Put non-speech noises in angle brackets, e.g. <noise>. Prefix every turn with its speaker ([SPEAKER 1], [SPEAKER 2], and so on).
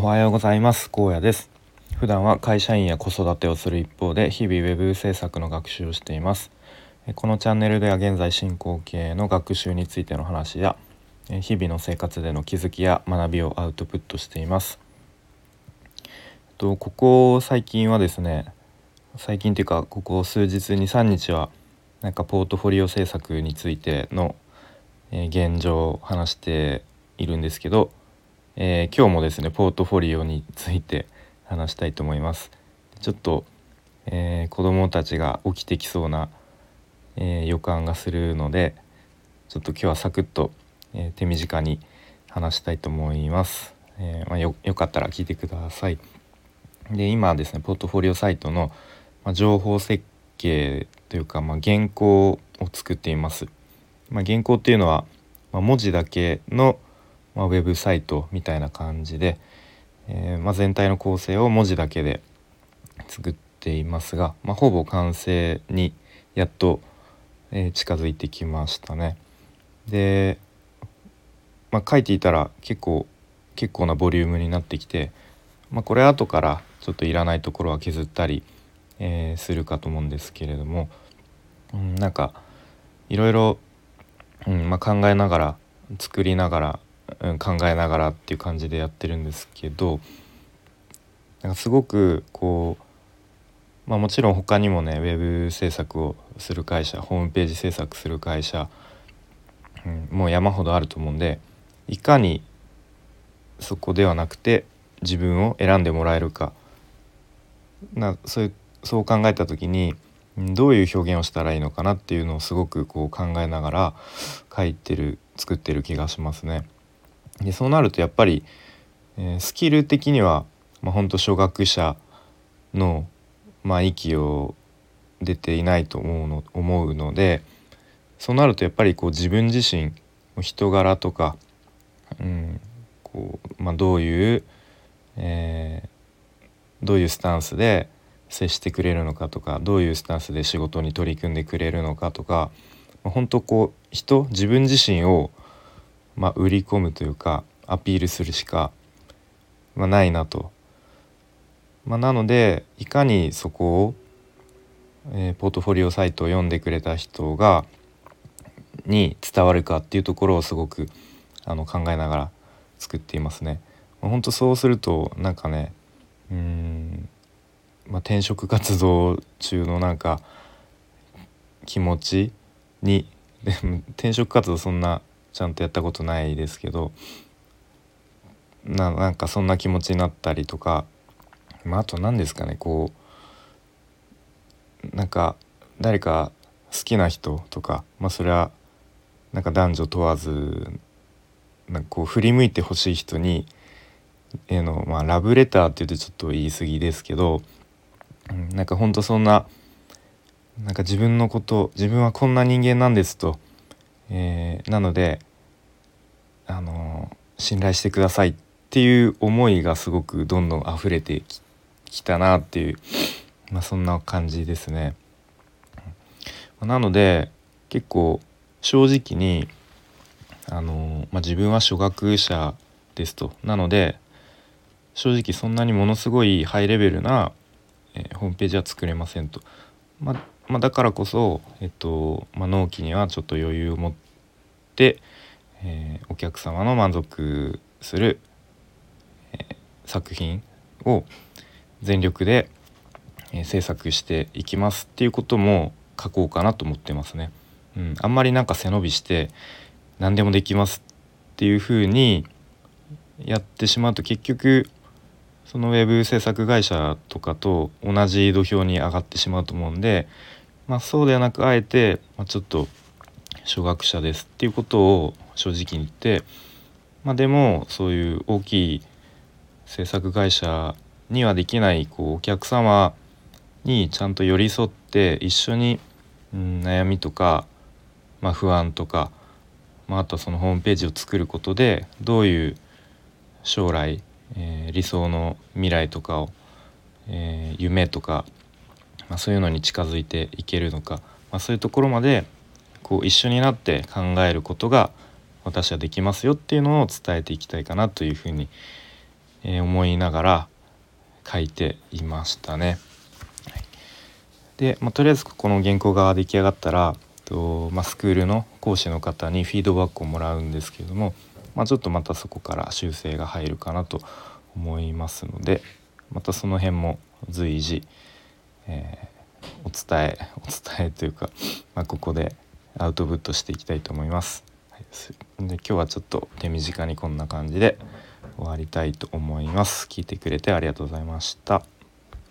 [SPEAKER 1] おはようございます。高野です。普段は会社員や子育てをする一方で日々ウェブ制作の学習をしています。このチャンネルでは現在進行形の学習についての話や日々の生活での気づきや学びをアウトプットしています。とここ最近はですね最近っていうかここ数日23日はなんかポートフォリオ制作についての現状を話しているんですけどえー、今日もですねポートフォリオについて話したいと思います。ちょっと、えー、子供たちが起きてきそうな、えー、予感がするのでちょっと今日はサクッと、え手短に話したいと思います。えまあ、よかったら聞いてください。で今ですねポートフォリオサイトの、まあ、情報設計というか、まあ、原稿を作っています。まあ、原稿っていうのは、ま文字だけのまあ、ウェブサイトみたいな感じで、えー、まあ、全体の構成を文字だけで作っていますが、まあ、ほぼ完成にやっと、えー、近づいてきましたね。で、ま書いていたら結構結構なボリュームになってきて、まこれ後からちょっといらないところは削ったり、え、するかと思うんですけれども、うん、なんかいろいろ、うんま考えながら作りながらうん、考えながらっていう感じでやってるんですけどなんかすごくこう、まあ、もちろん他にもねウェブ制作をする会社ホームページ制作する会社、うん、もう山ほどあると思うんでいかにそこではなくて自分を選んでもらえるかなそういうそう考えた時にどういう表現をしたらいいのかなっていうのをすごくこう考えながら書いてる作ってる気がしますね。でそうなるとやっぱり、えー、スキル的には、まあ、本当初学者の、まあ、息を出ていないと思うの思うのでそうなるとやっぱりこう自分自身人柄とか、うんこうまあ、どういう、えー、どういうスタンスで接してくれるのかとかどういうスタンスで仕事に取り組んでくれるのかとか、まあ、本当こう人自分自身をまあ、売り込むというかアピールするしか、まあ、ないなと。まあ、なのでいかにそこを、えー、ポートフォリオサイトを読んでくれた人がに伝わるかっていうところをすごくあの考えながら作っていますね。まあ、本当そうするとなんかねうん、まあ、転職活動中のなんか気持ちにでも <laughs> 転職活動そんなちゃんとやったことないですけどななんかそんな気持ちになったりとか、まあ、あと何ですかねこうなんか誰か好きな人とか、まあ、それはなんか男女問わずなんかこう振り向いてほしい人にえの、まあ、ラブレターって言うとちょっと言い過ぎですけど、うん、なんかほんとそんななんか自分のこと自分はこんな人間なんですと、えー、なのであの信頼してくださいっていう思いがすごくどんどん溢れてきたなっていう、まあ、そんな感じですね。なので結構正直にあの、まあ、自分は初学者ですとなので正直そんなにものすごいハイレベルな、え、ホームページは作れませんと。ま、まあ、だからこそ、えっとまあ、納期にはちょっと余裕を持って、えー、お客様の満足する、えー、作品を全力で、えー、制作していきますっていうことも書こうかなと思ってますね。うん、あんまりなんか背伸びして何でもできますっていうふうにやってしまうと結局そのウェブ制作会社とかと同じ土俵に上がってしまうと思うんで、まあ、そうではなくあえて、まあ、ちょっと初学者ですっていうことを正直に言って、まあ、でもそういう大きい制作会社にはできないこうお客様にちゃんと寄り添って一緒に、うん、悩みとか、まあ、不安とか、まあ、あとはそのホームページを作ることでどういう将来、えー、理想の未来とかを、えー、夢とか、まあ、そういうのに近づいていけるのか、まあ、そういうところまでこう一緒になって考えることが私はできますよっていうのを伝えていきたいかなというふうに、えー、思いながら書いていましたね。で、まあ、とりあえずこの原稿が出来上がったらと、まあ、スクールの講師の方にフィードバックをもらうんですけれども、まあ、ちょっとまたそこから修正が入るかなと思いますのでまたその辺も随時、えー、お伝えお伝えというか、まあ、ここでアウトプットしていきたいと思います。はい、で今日はちょっと手短にこんな感じで終わりたいと思います。聞いてくれてありがとうございました。